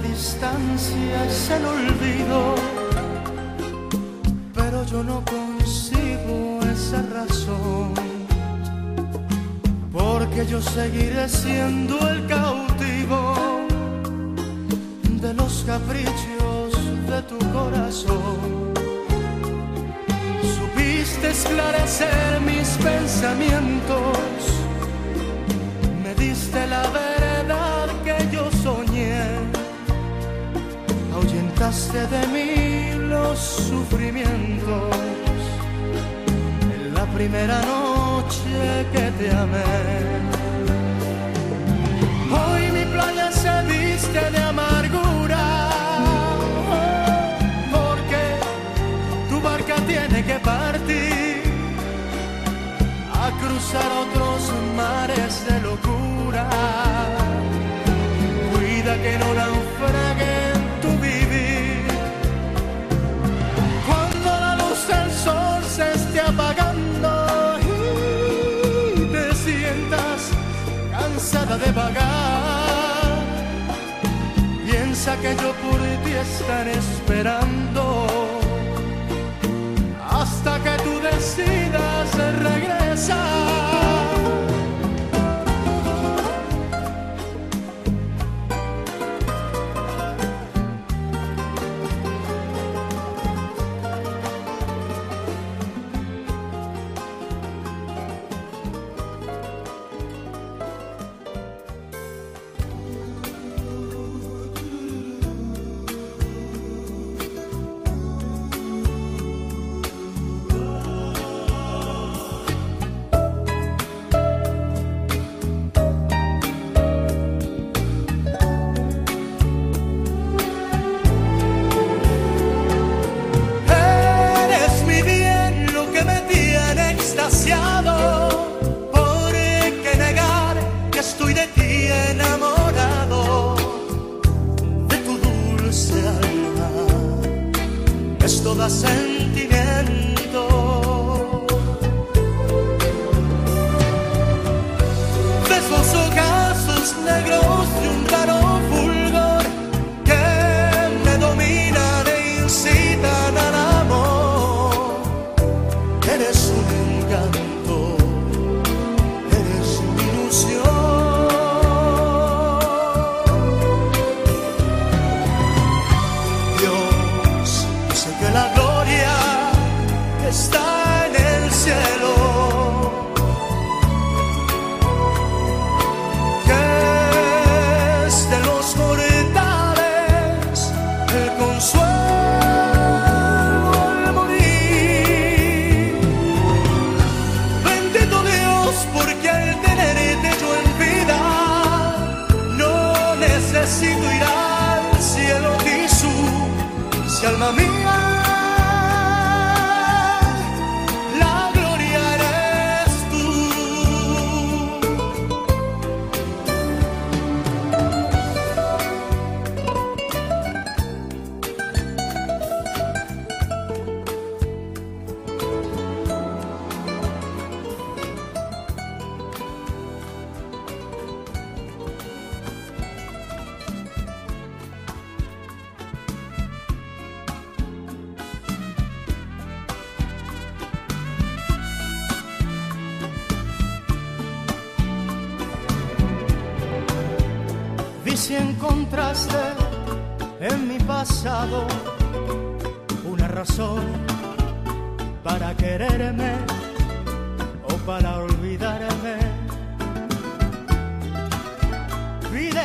distancia es el olvido, pero yo no consigo esa razón, porque yo seguiré siendo el cautivo de los caprichos de tu corazón. Supiste esclarecer mis pensamientos, me diste la verdad de mí los sufrimientos en la primera noche que te amé. Hoy mi playa se viste de amargura, porque tu barca tiene que partir a cruzar otros mares de locura. Cuida que no naufrague de vagar, piensa que yo por ti estaré esperando hasta que tú decidas regresar.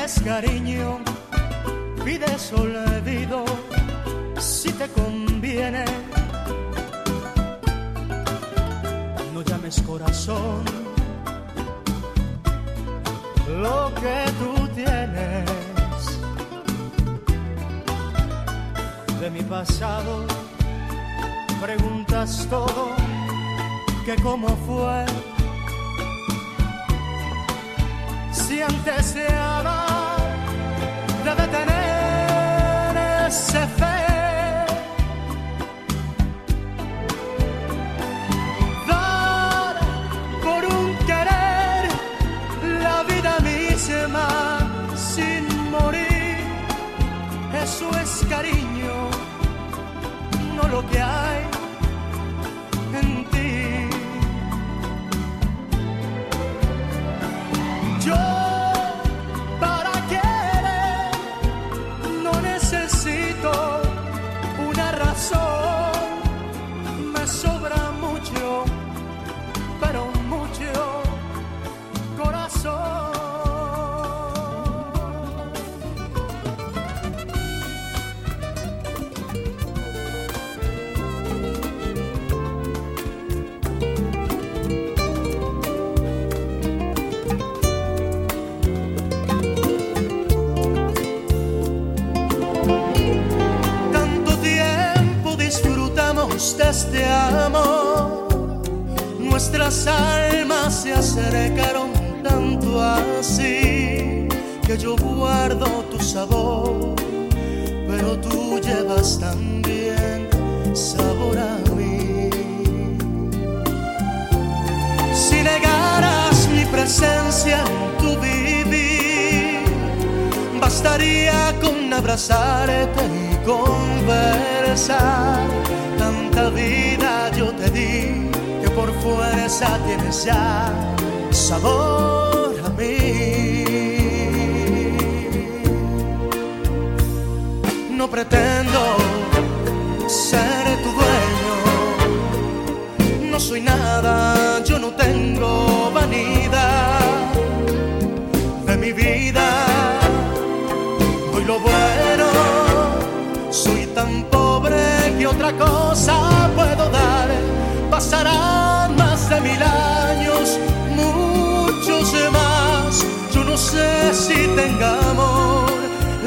Pides cariño, pides olvido, si te conviene. No llames corazón lo que tú tienes de mi pasado. Preguntas todo, que cómo fue. Si antes de amar debe tener ese fe. Dar por un querer la vida misma sin morir cariño, no lo que hay disfrutamos de amor. Nuestras almas se acercaron tanto así que yo guardo tu sabor, pero tú llevas también sabor a mí. Si negaras mi presencia en tu vivir, bastaría con abrazarte y conversar. Tanta vida yo te di que por fuerza tienes ya sabor a mí. Pasarán más de mil años, muchos más. Yo no sé si tengamos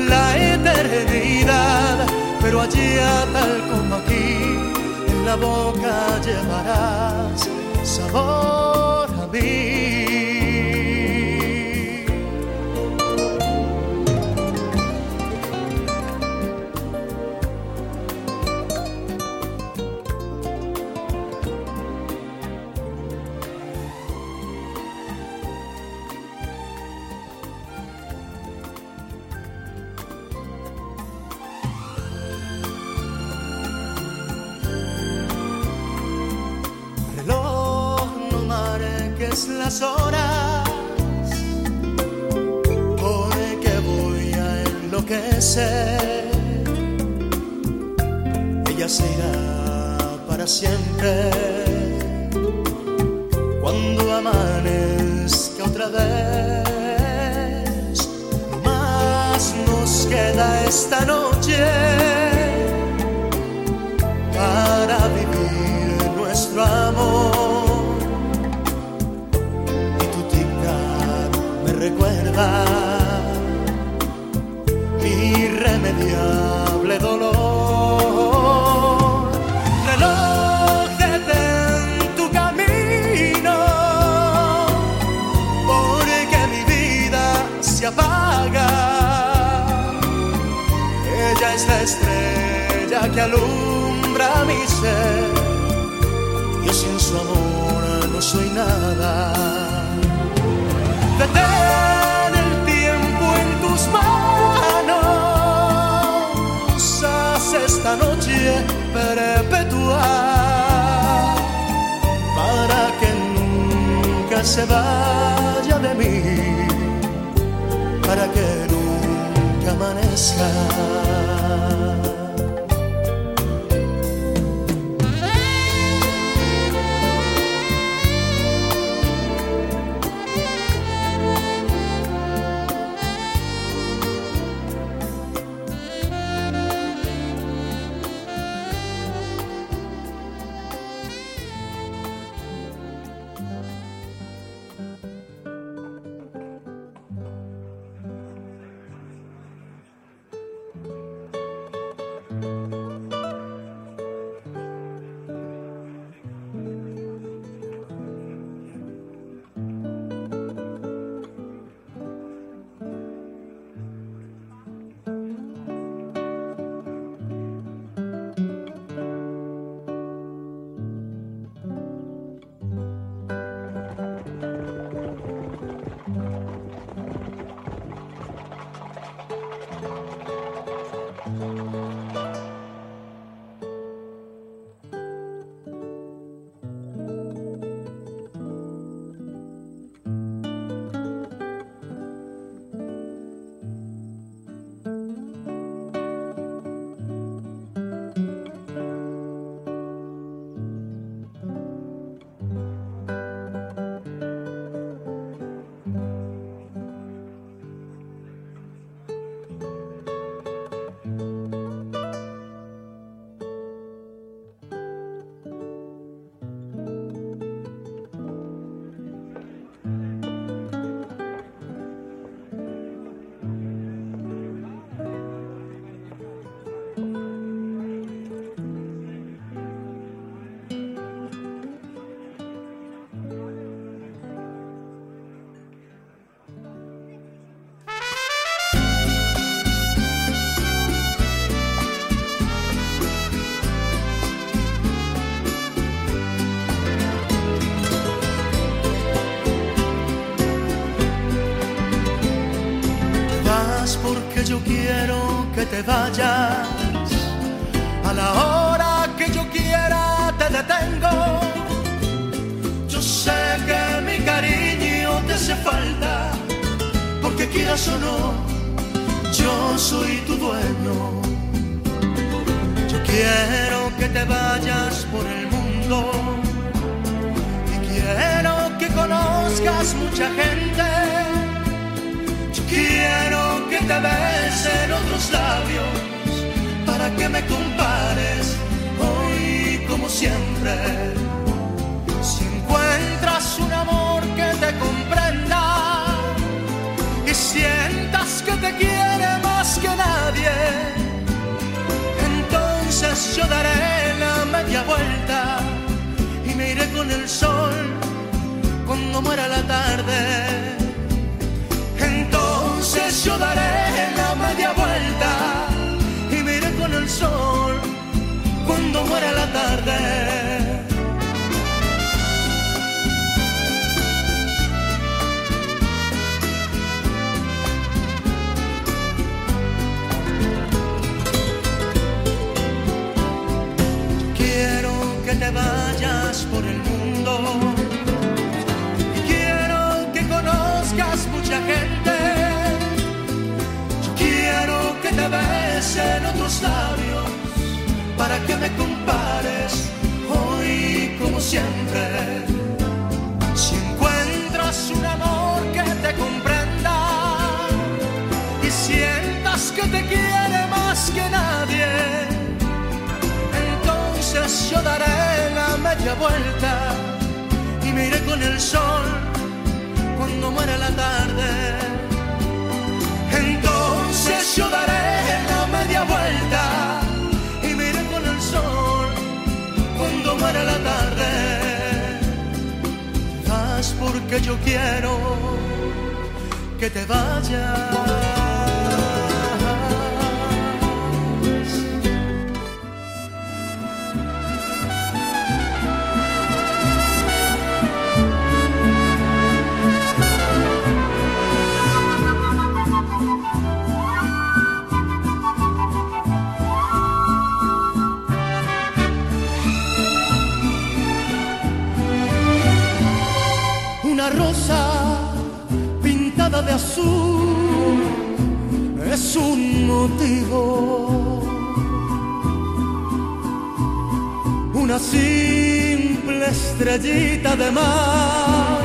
la eternidad, pero allá tal como aquí, en la boca llevarás sabor a mí. Que alumbra mi ser. Yo sin su amor no soy nada. Detén el tiempo en tus manos. Haz esta noche perpetua para que nunca se vaya de mí. Para que nunca amanezca. Que te vayas. A la hora que yo quiera te detengo. Yo sé que mi cariño te hace falta, porque quieras o no, yo soy tu dueño. Yo quiero que te vayas por el mundo y quiero que conozcas mucha gente. Yo quiero te besen otros labios para que me compares hoy como siempre. Si encuentras un amor que te comprenda y sientas que te quiere más que nadie, entonces yo daré la media vuelta y me iré con el sol cuando muera la tarde. Yo daré la media vuelta y me iré con el sol cuando muera la tarde. Besen otros labios para que me compares hoy como siempre. Si encuentras un amor que te comprenda y sientas que te quiere más que nadie, entonces yo daré la media vuelta y me iré con el sol cuando muera la tarde. Entonces yo daré vuelta y me iré con el sol cuando muera la tarde. Vas porque yo quiero que te vayas. De azul es un motivo. Una simple estrellita de mar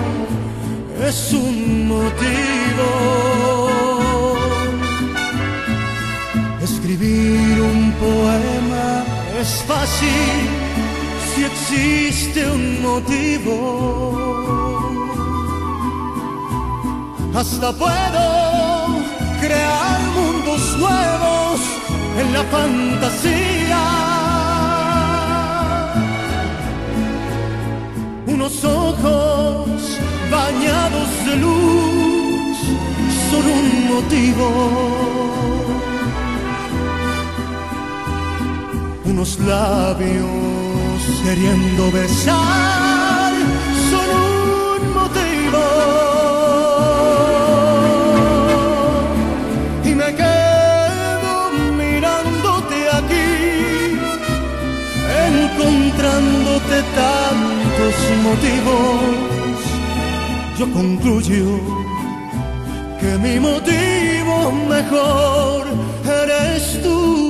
es un motivo. Escribir un poema es fácil si existe un motivo. Hasta puedo crear mundos nuevos en la fantasía. Unos ojos bañados de luz son un motivo. Unos labios queriendo besar tantos motivos. Yo concluyo que mi motivo mejor eres tú.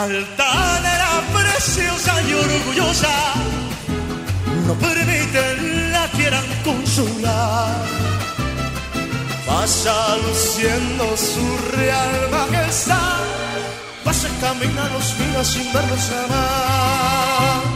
Altanera, preciosa y orgullosa, no permiten la quieran consolar. Pasa luciendo su real majestad, pasa caminando los días sin verlos amar.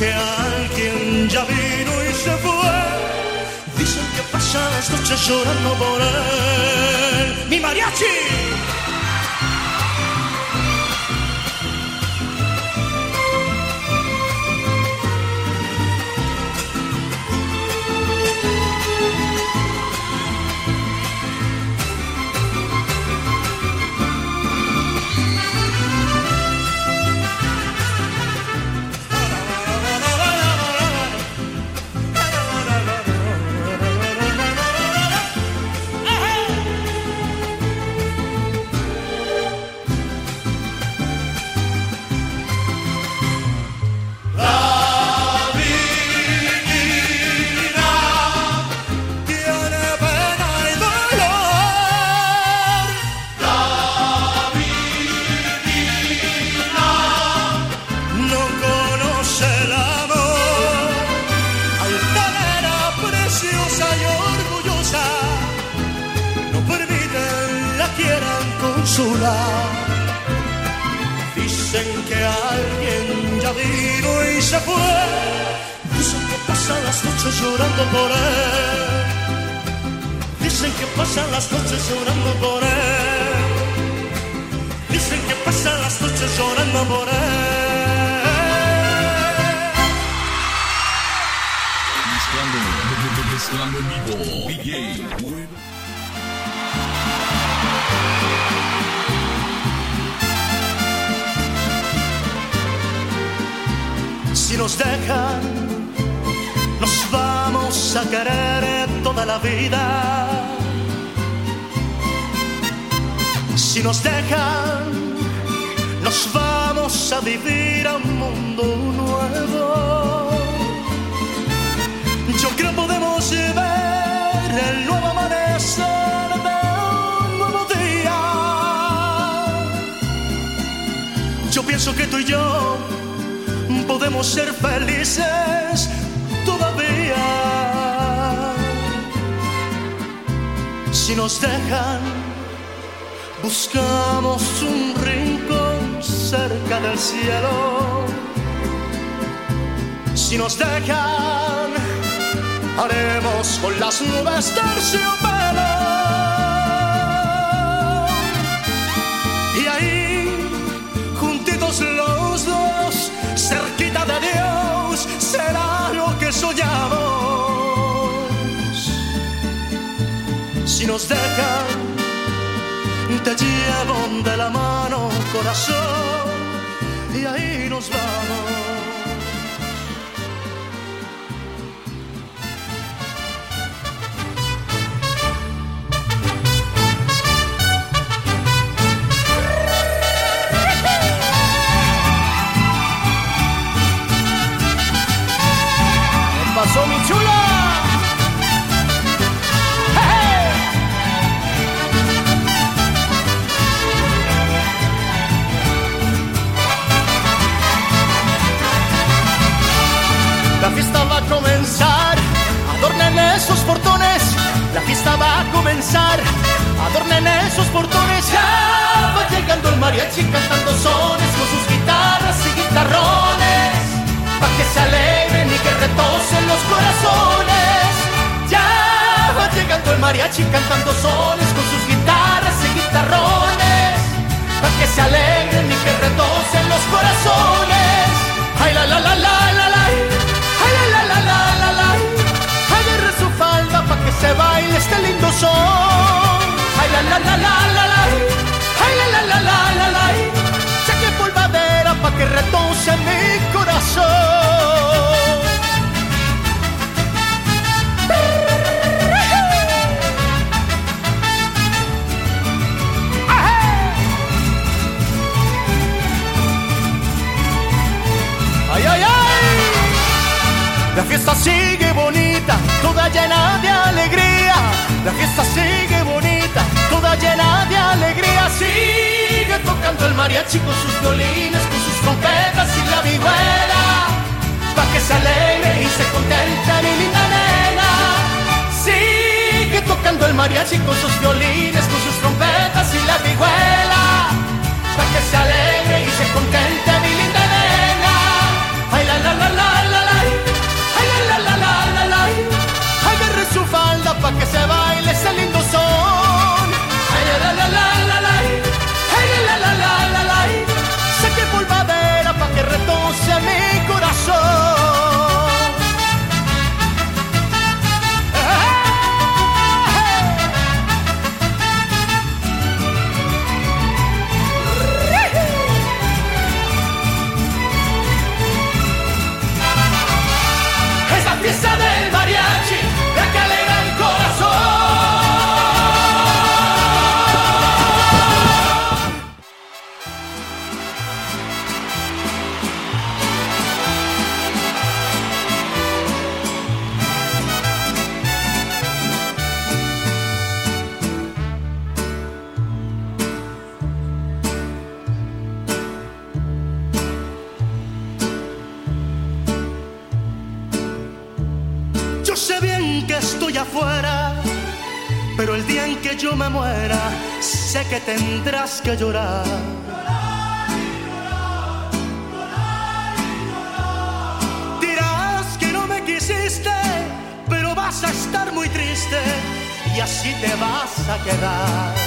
que alguien ya vino y se fue. Dicen que pasa las noches llorando por él. ¡Mi mariachi! llorando por él. Dicen que pasan las noches llorando por él. Dicen que pasan las noches llorando por él. Si nos dejan a querer toda la vida. Si nos dejan, nos vamos a vivir a un mundo nuevo. Yo creo podemos ver el nuevo amanecer de un nuevo día. Yo pienso que tú y yo podemos ser felices si nos dejan, buscamos un rincón cerca del cielo. Si nos dejan, haremos con las nubes terciopelo. Y ahí, juntitos los dos, cerquita de Dios, será lo que soñamos. si nos dejan, te llevo de la mano, corazón, y ahí nos vamos. mariachi cantando sones con sus guitarras y guitarrones, para que se alegren y que retocen los corazones. Ay la la la la la la, ay la la la la la la, agarra su falda para que se baile este lindo son. Ay la la la la la la, ay la la la la la la, saque polvadera para que retoce mi corazón. Llena de alegría. La fiesta sigue bonita, toda llena de alegría. Sigue tocando el mariachi con sus violines, con sus trompetas y la vihuela. Pa' que se alegre y se contente mi linda nena. Sigue tocando el mariachi con sus violines, con sus trompetas y la vihuela. Pa' que se alegre y se contente mi linda pa' que se baile ese lindo sé que tendrás que llorar. Dirás que no me quisiste, pero vas a estar muy triste y así te vas a quedar.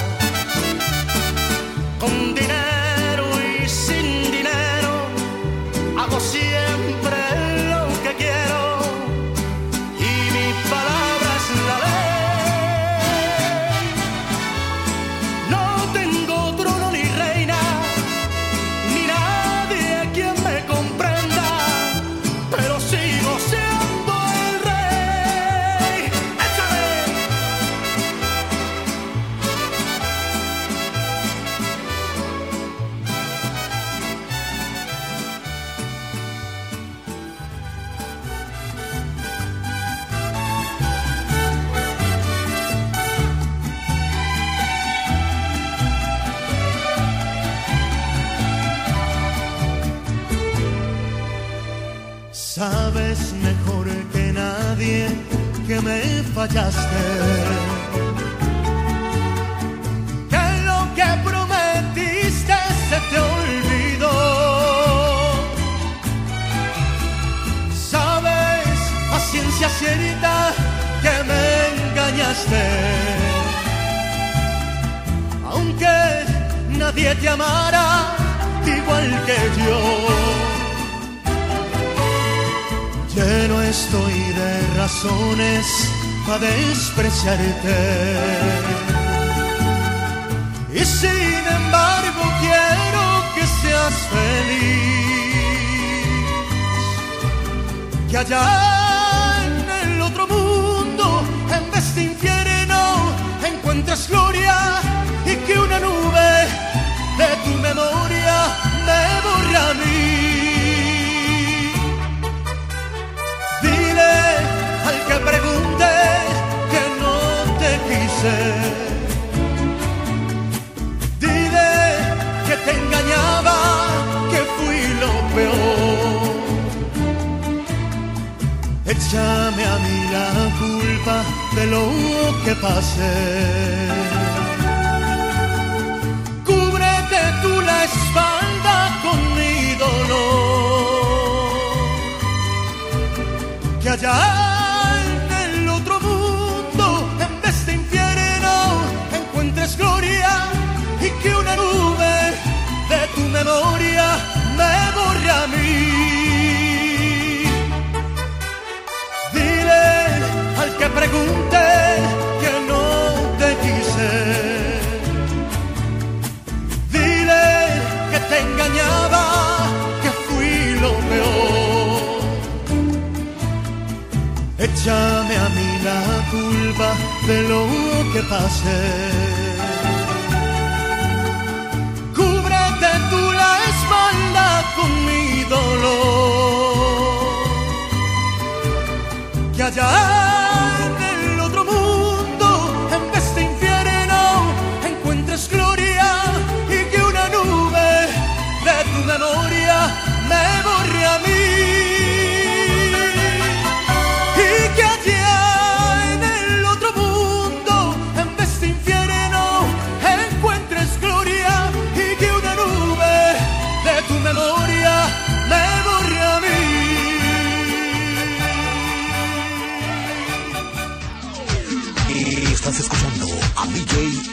Lleno estoy de razones para despreciarte. Y sin embargo quiero que seas feliz. Que allá en el otro mundo, en vez de infierno, encuentres gloria y que una nube de tu memoria me borra a mí. Al que pregunte que no te quise. Dile que te engañaba, que fui lo peor. Échame a mí la culpa de lo que pasé. Cúbrete tú la espalda con mi dolor que allá Échame a mí la culpa de lo que pasé. Cúbrete tú la espalda con mi dolor. Que allá a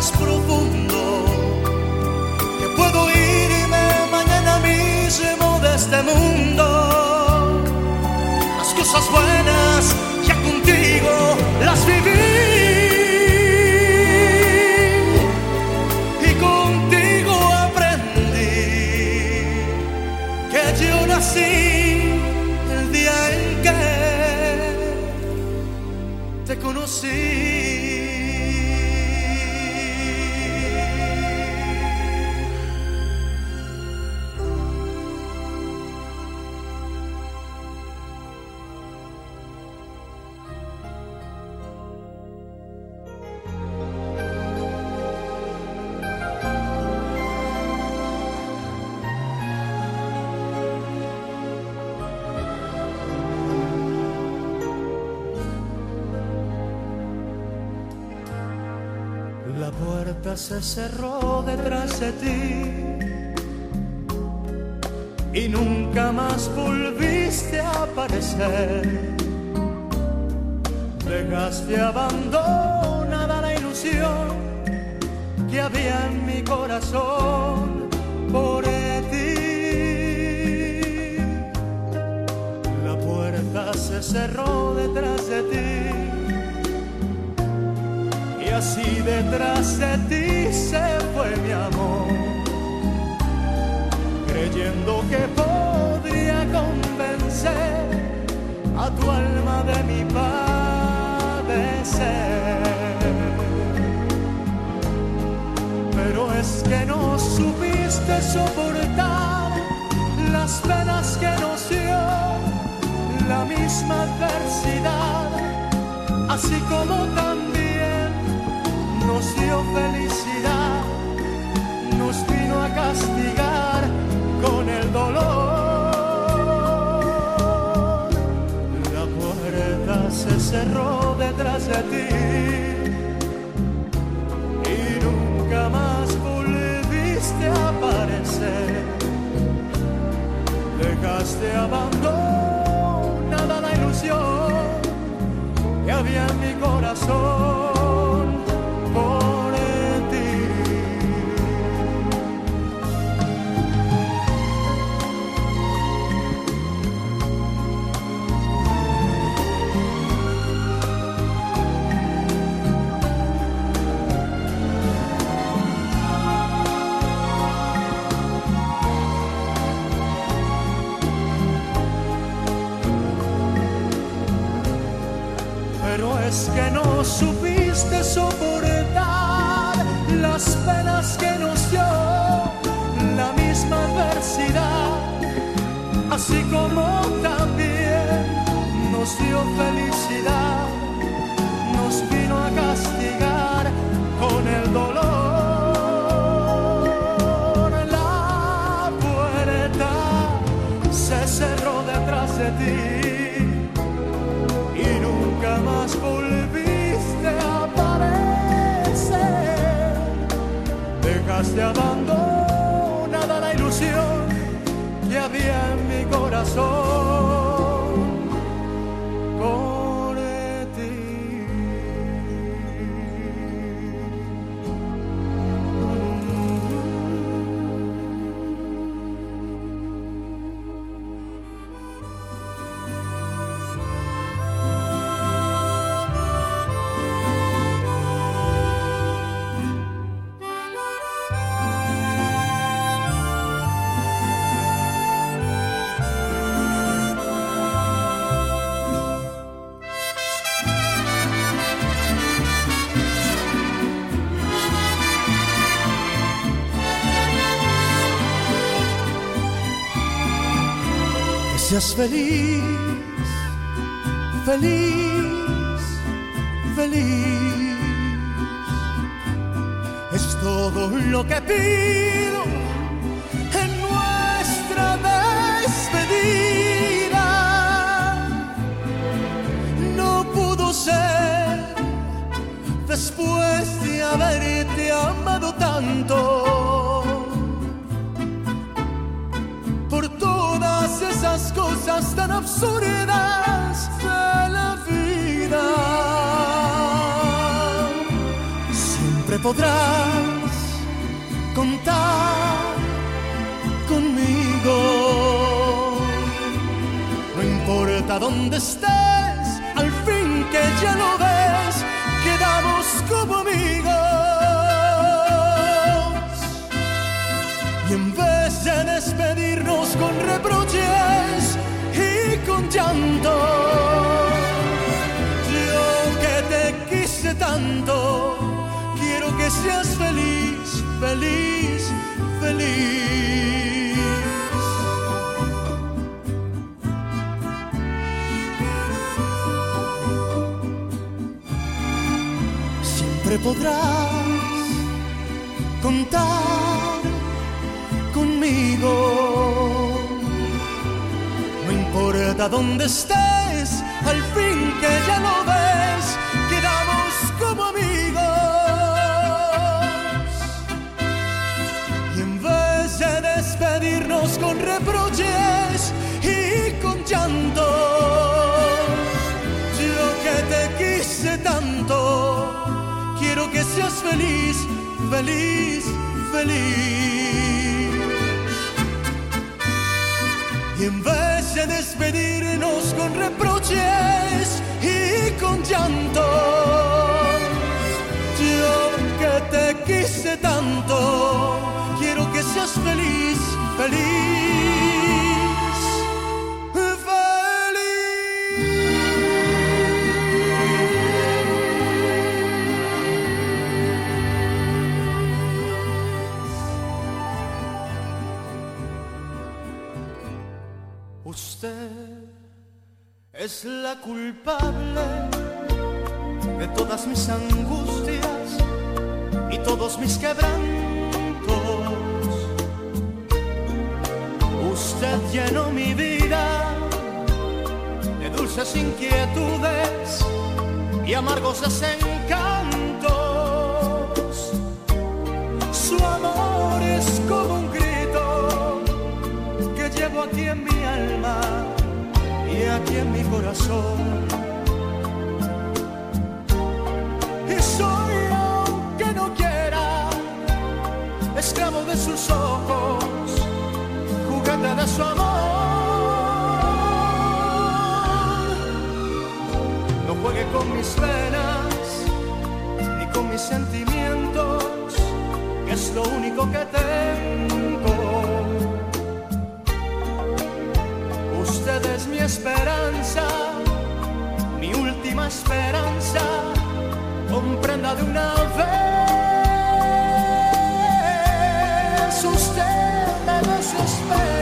mais profundo. Se cerró detrás de ti y nunca más volviste a aparecer. Dejaste abandonada la ilusión que había en mi corazón por ti. La puerta se cerró detrás de ti y así detrás de ti se fue mi amor, creyendo que podría convencer a tu alma de mi padecer. Pero es que no supiste soportar las penas que nos dio la misma adversidad, así como también nos felicidad, nos vino a castigar con el dolor. La puerta se cerró detrás de ti y nunca más volviste a aparecer. Dejaste abandonada la ilusión que había en mi corazón soportar las penas que nos dio la misma adversidad, así como también nos dio felicidad, nos vino a castigar con el dolor. La puerta se cerró detrás de ti y nunca más volviste Dejaste abandonada la ilusión que había en mi corazón seas feliz, feliz, feliz. Es todo lo que pido en nuestra despedida. No pudo ser después de haberte amado tanto cosas tan absurdas de la vida. Siempre podrás contar conmigo. No importa dónde estés, al fin que ya lo ves, seas feliz, feliz, feliz. Siempre podrás contar conmigo. No importa dónde estés, al fin que ya lo ves, feliz, feliz. Y en vez de despedirnos con reproches y con llanto, Es la culpable de todas mis angustias y todos mis quebrantos. Usted llenó mi vida de dulces inquietudes y amargos desencantos. Su amor es como un grito que llevo aquí en mi alma aquí en mi corazón. Y soy, aunque no quiera, esclavo de sus ojos, jugada de su amor. No juegue con mis venas ni con mis sentimientos, que es lo único que tengo. esperanza, mi última esperanza, comprenda de una vez, usted me desespera.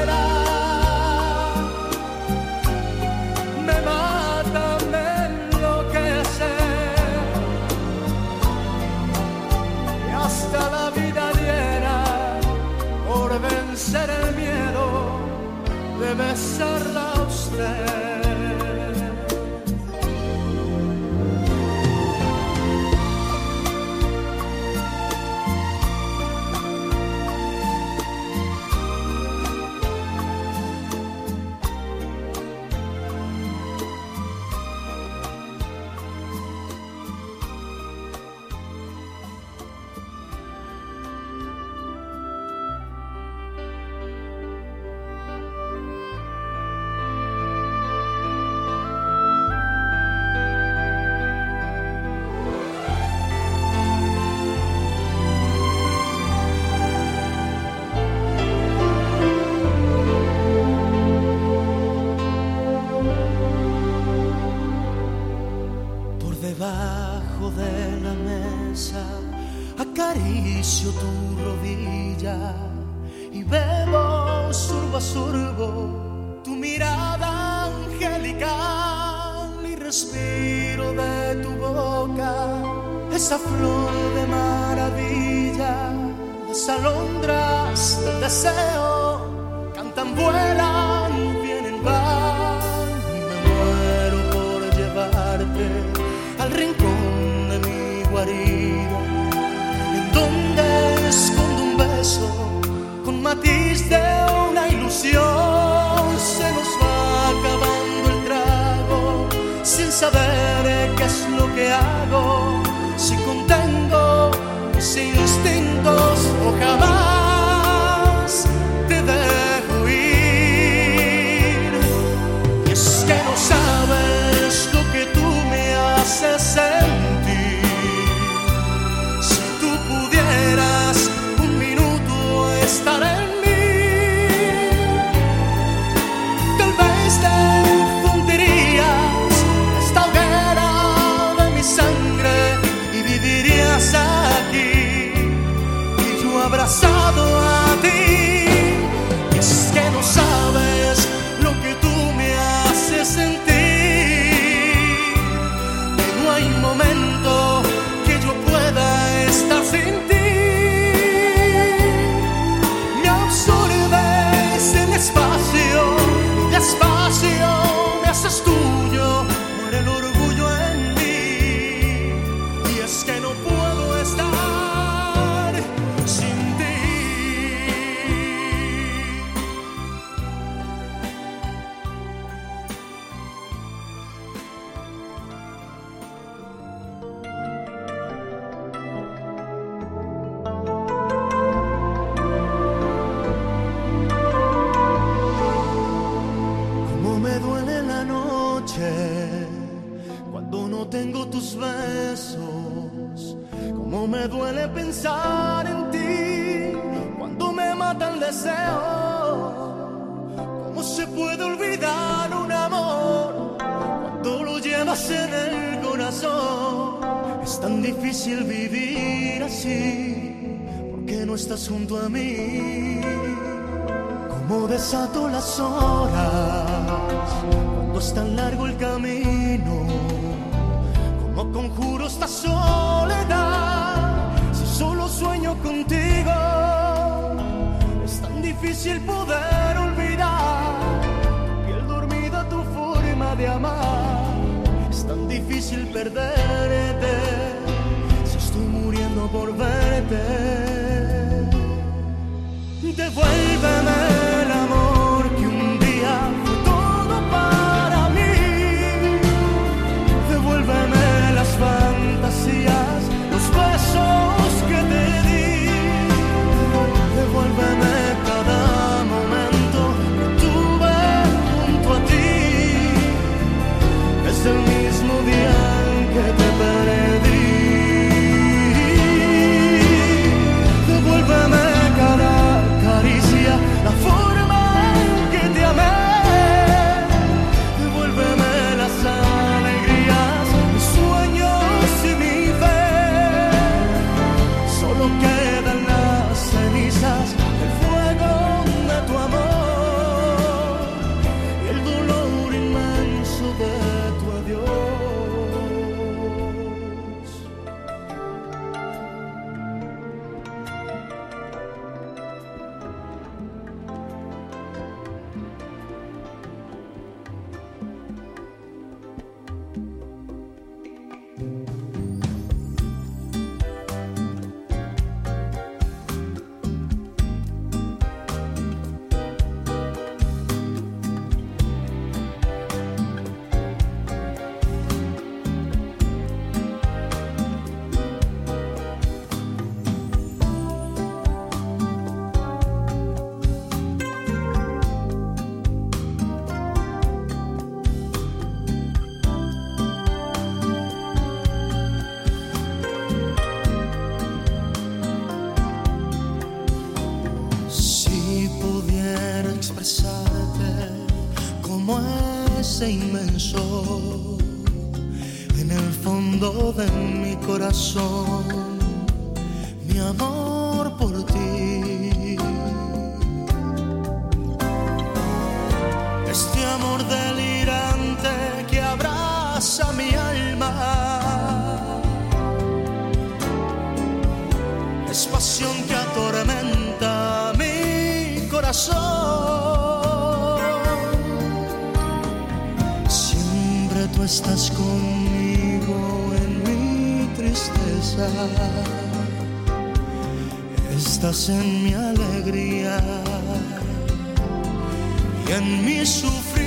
en mi sufrir,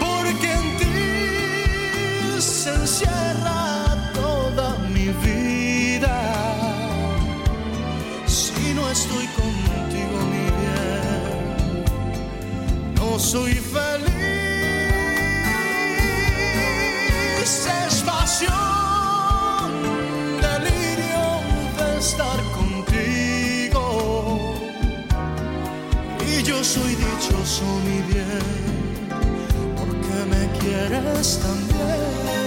porque en ti se encierra toda mi vida. Si no estoy contigo, mi bien, no soy eso mi bien, porque me quieres también.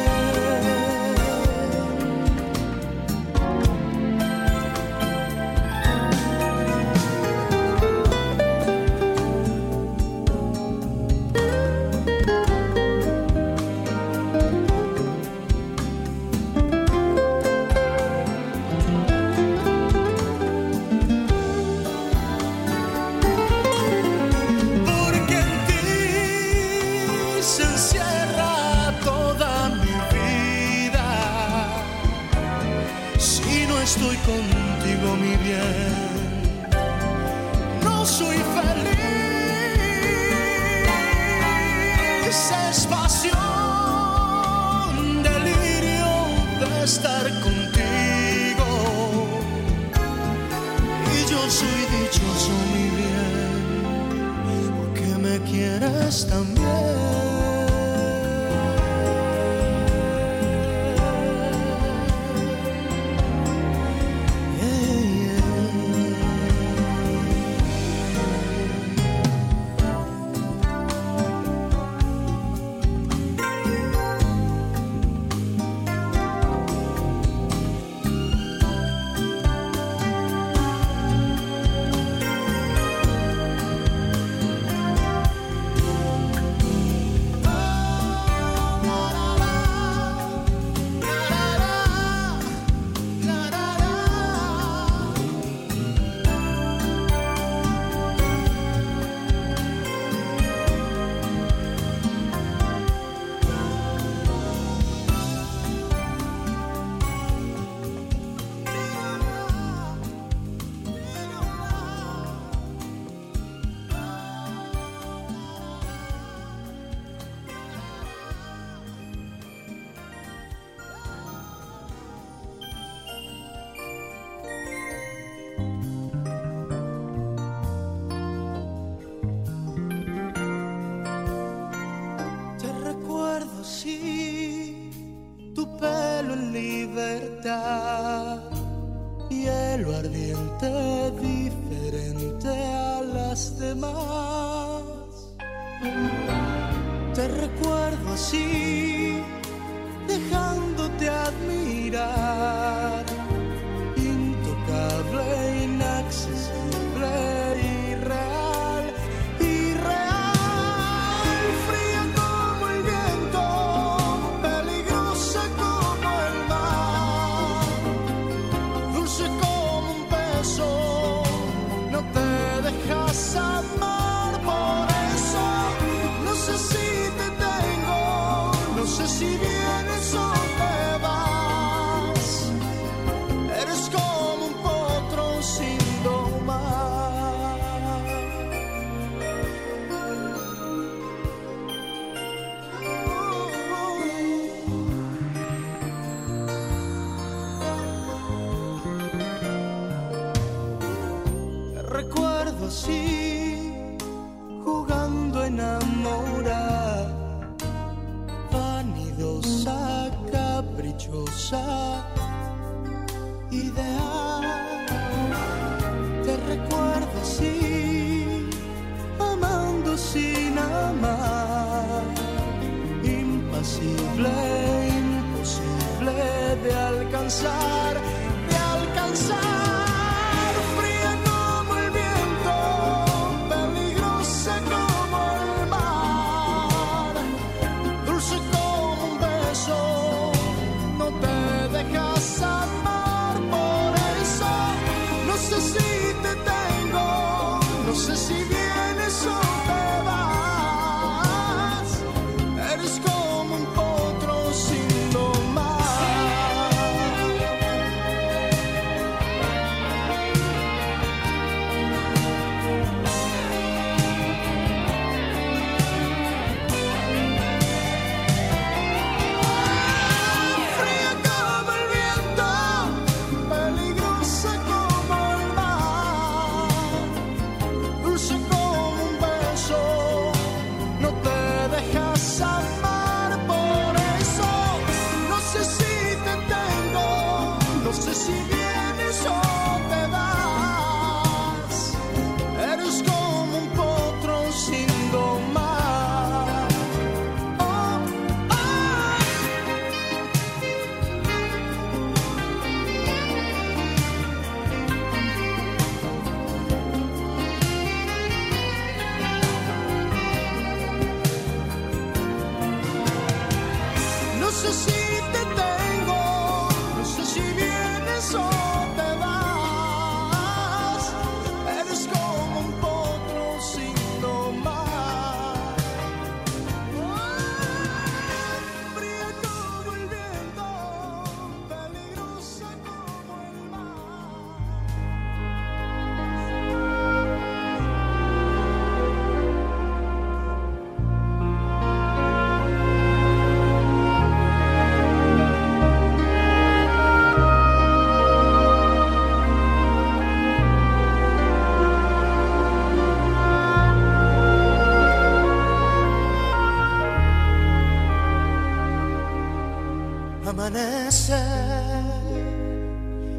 amanecer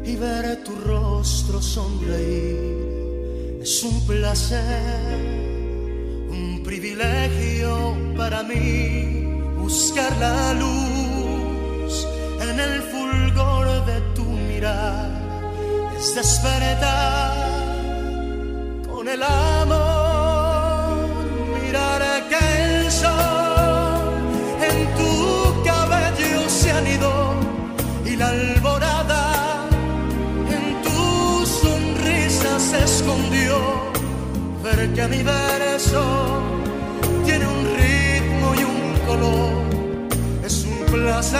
y ver tu rostro sonreír. Es un placer, un privilegio para mí buscar la luz en el fulgor de tu mirar. Es despertar con el amor se escondió ver que a mi verso tiene un ritmo y un color, es un placer.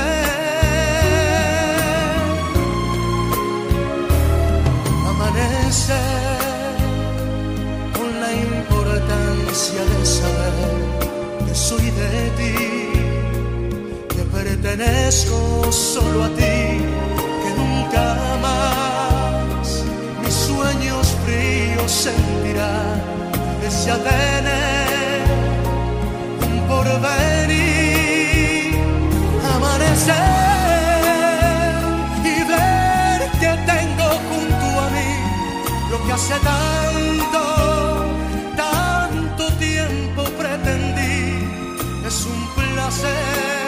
Amanece con la importancia de saber que soy de ti, que pertenezco solo a ti, que nunca más sueños fríos sentirá ese ADN, un porvenir, amanecer y ver que tengo junto a mí lo que hace tanto, tanto tiempo pretendí, es un placer.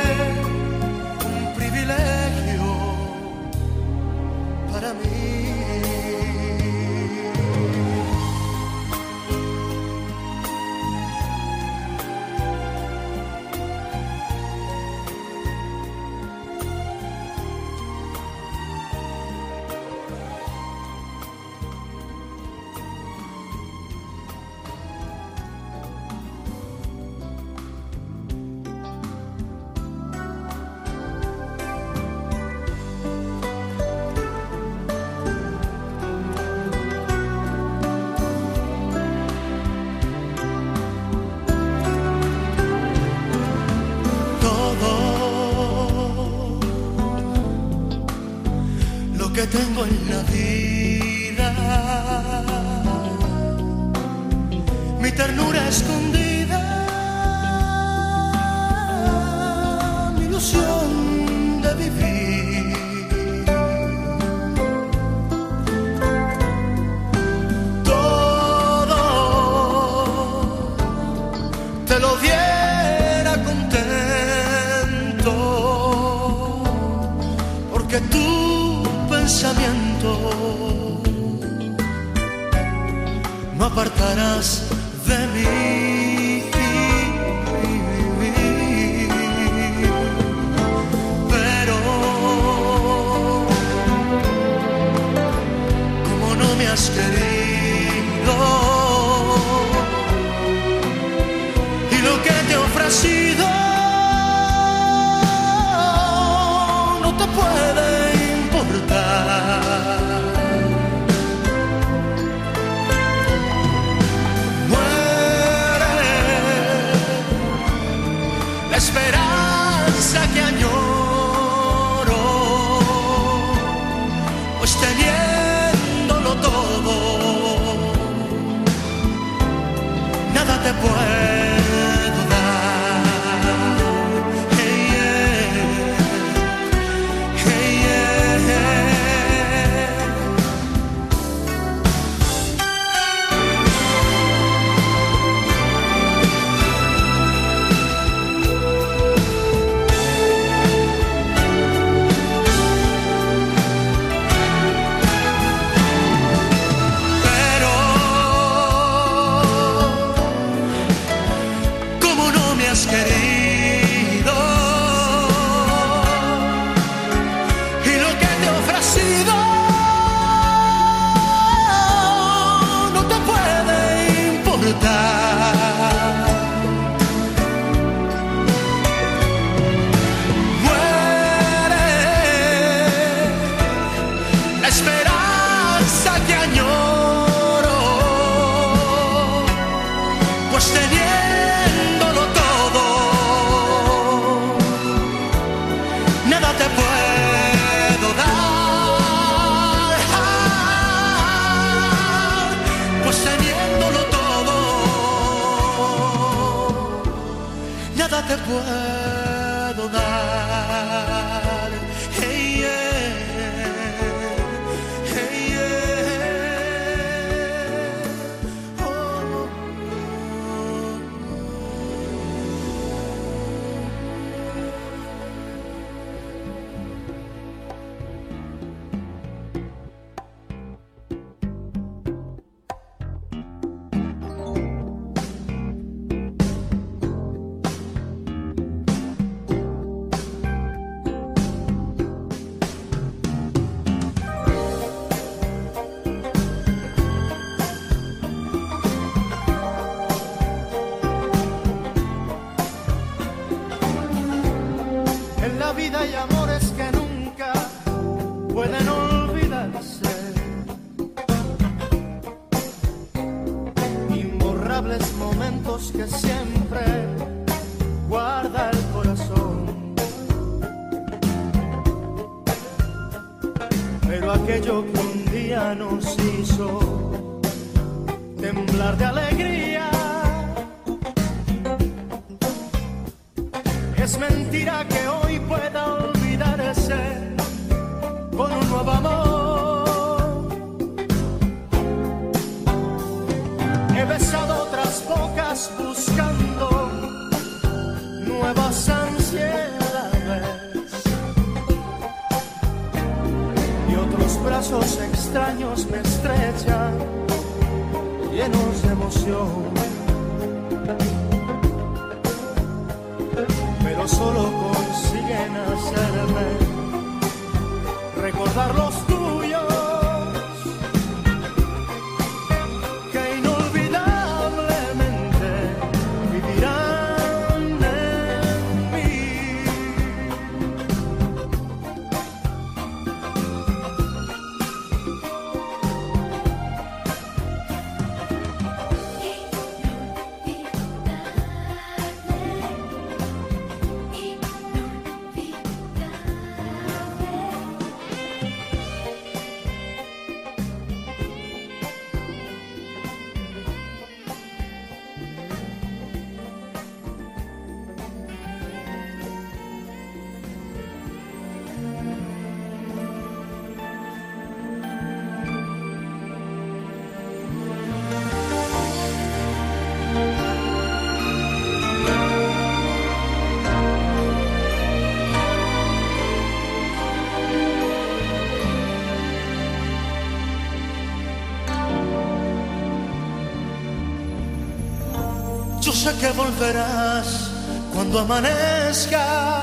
Sé que volverás cuando amanezca,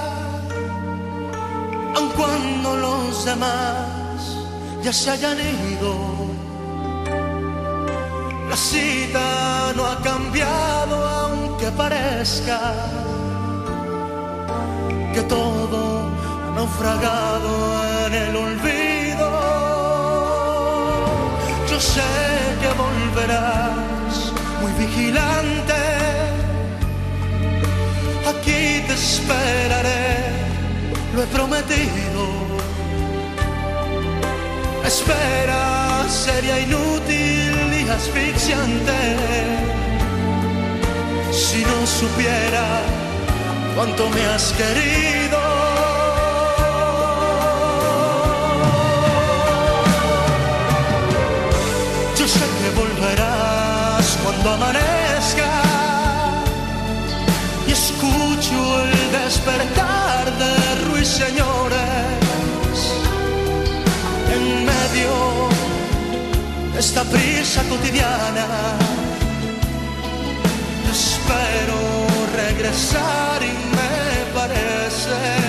aun cuando los demás ya se hayan ido. La cita no ha cambiado aunque parezca que todo ha naufragado en el olvido. Yo sé que volverás muy vigilante. Esperaré, lo he prometido. Espera sería inútil y asfixiante si no supiera cuánto me has querido. Yo sé que volverás cuando amanezca el despertar de ruiseñores en medio de esta prisa cotidiana. Espero regresar y me parece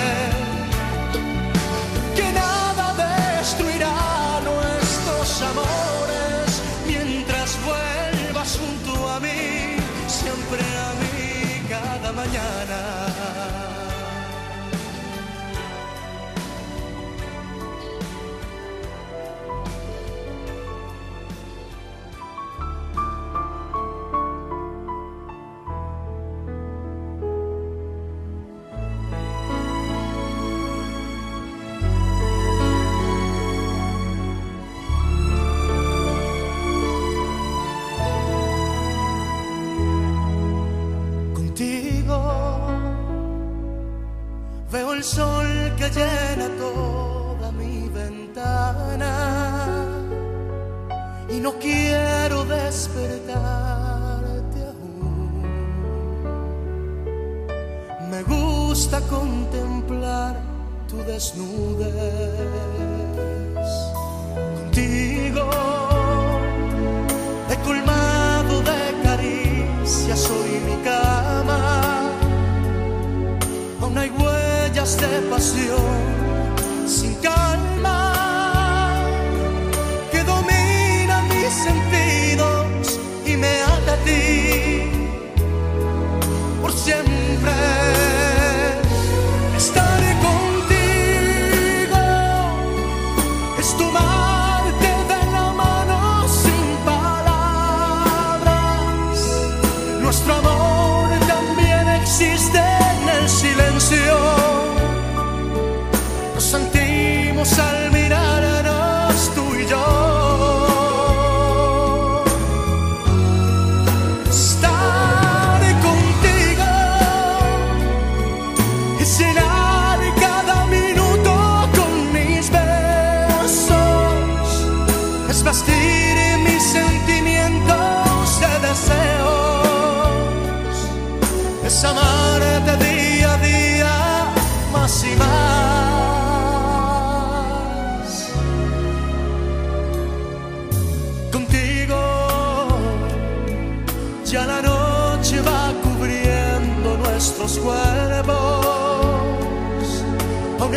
tu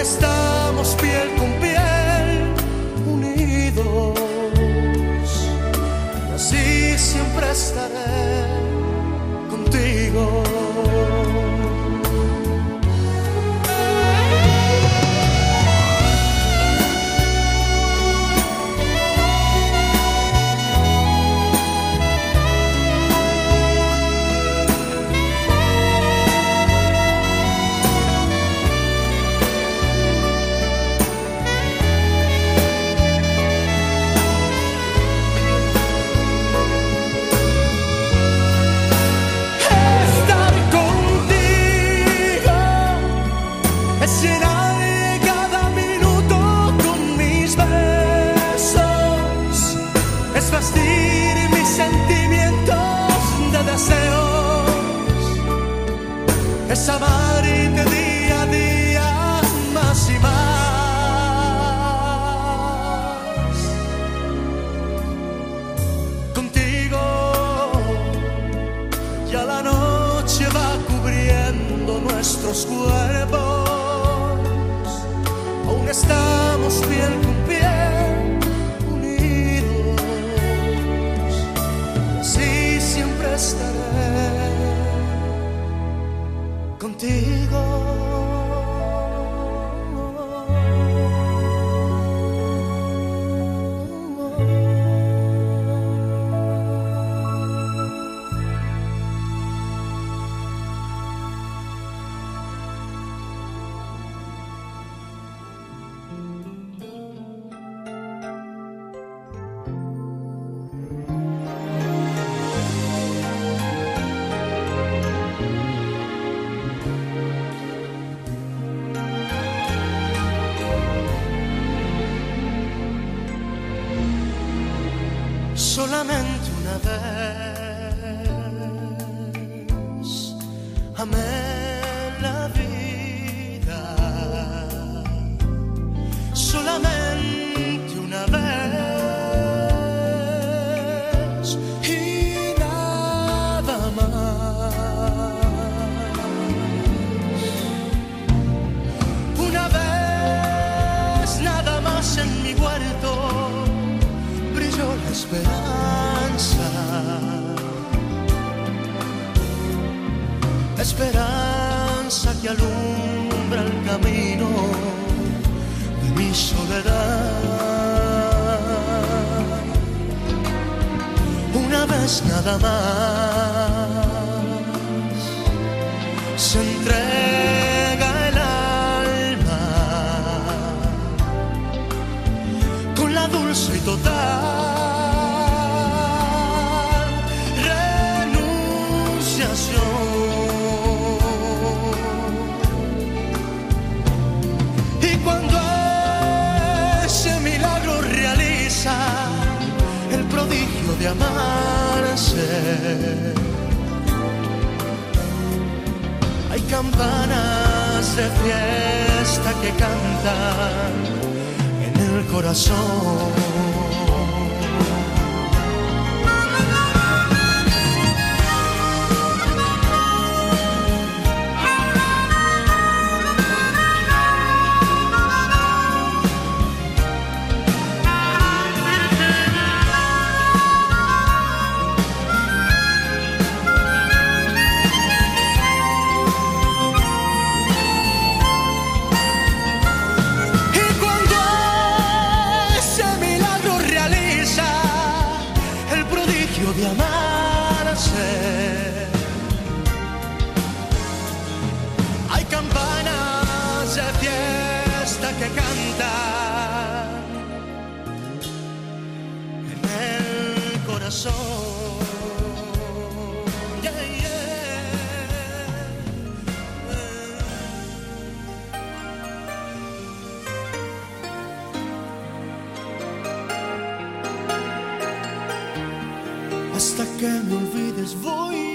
estamos piel con piel. sabah la vida solamente una vez y nada más. Una vez nada más en mi huerto brilló la esperanza. Esperanza alumbra el camino de mi soledad. Una vez nada más se entrega. Hay campanas de fiesta que cantan en el corazón. hasta que me olvides voy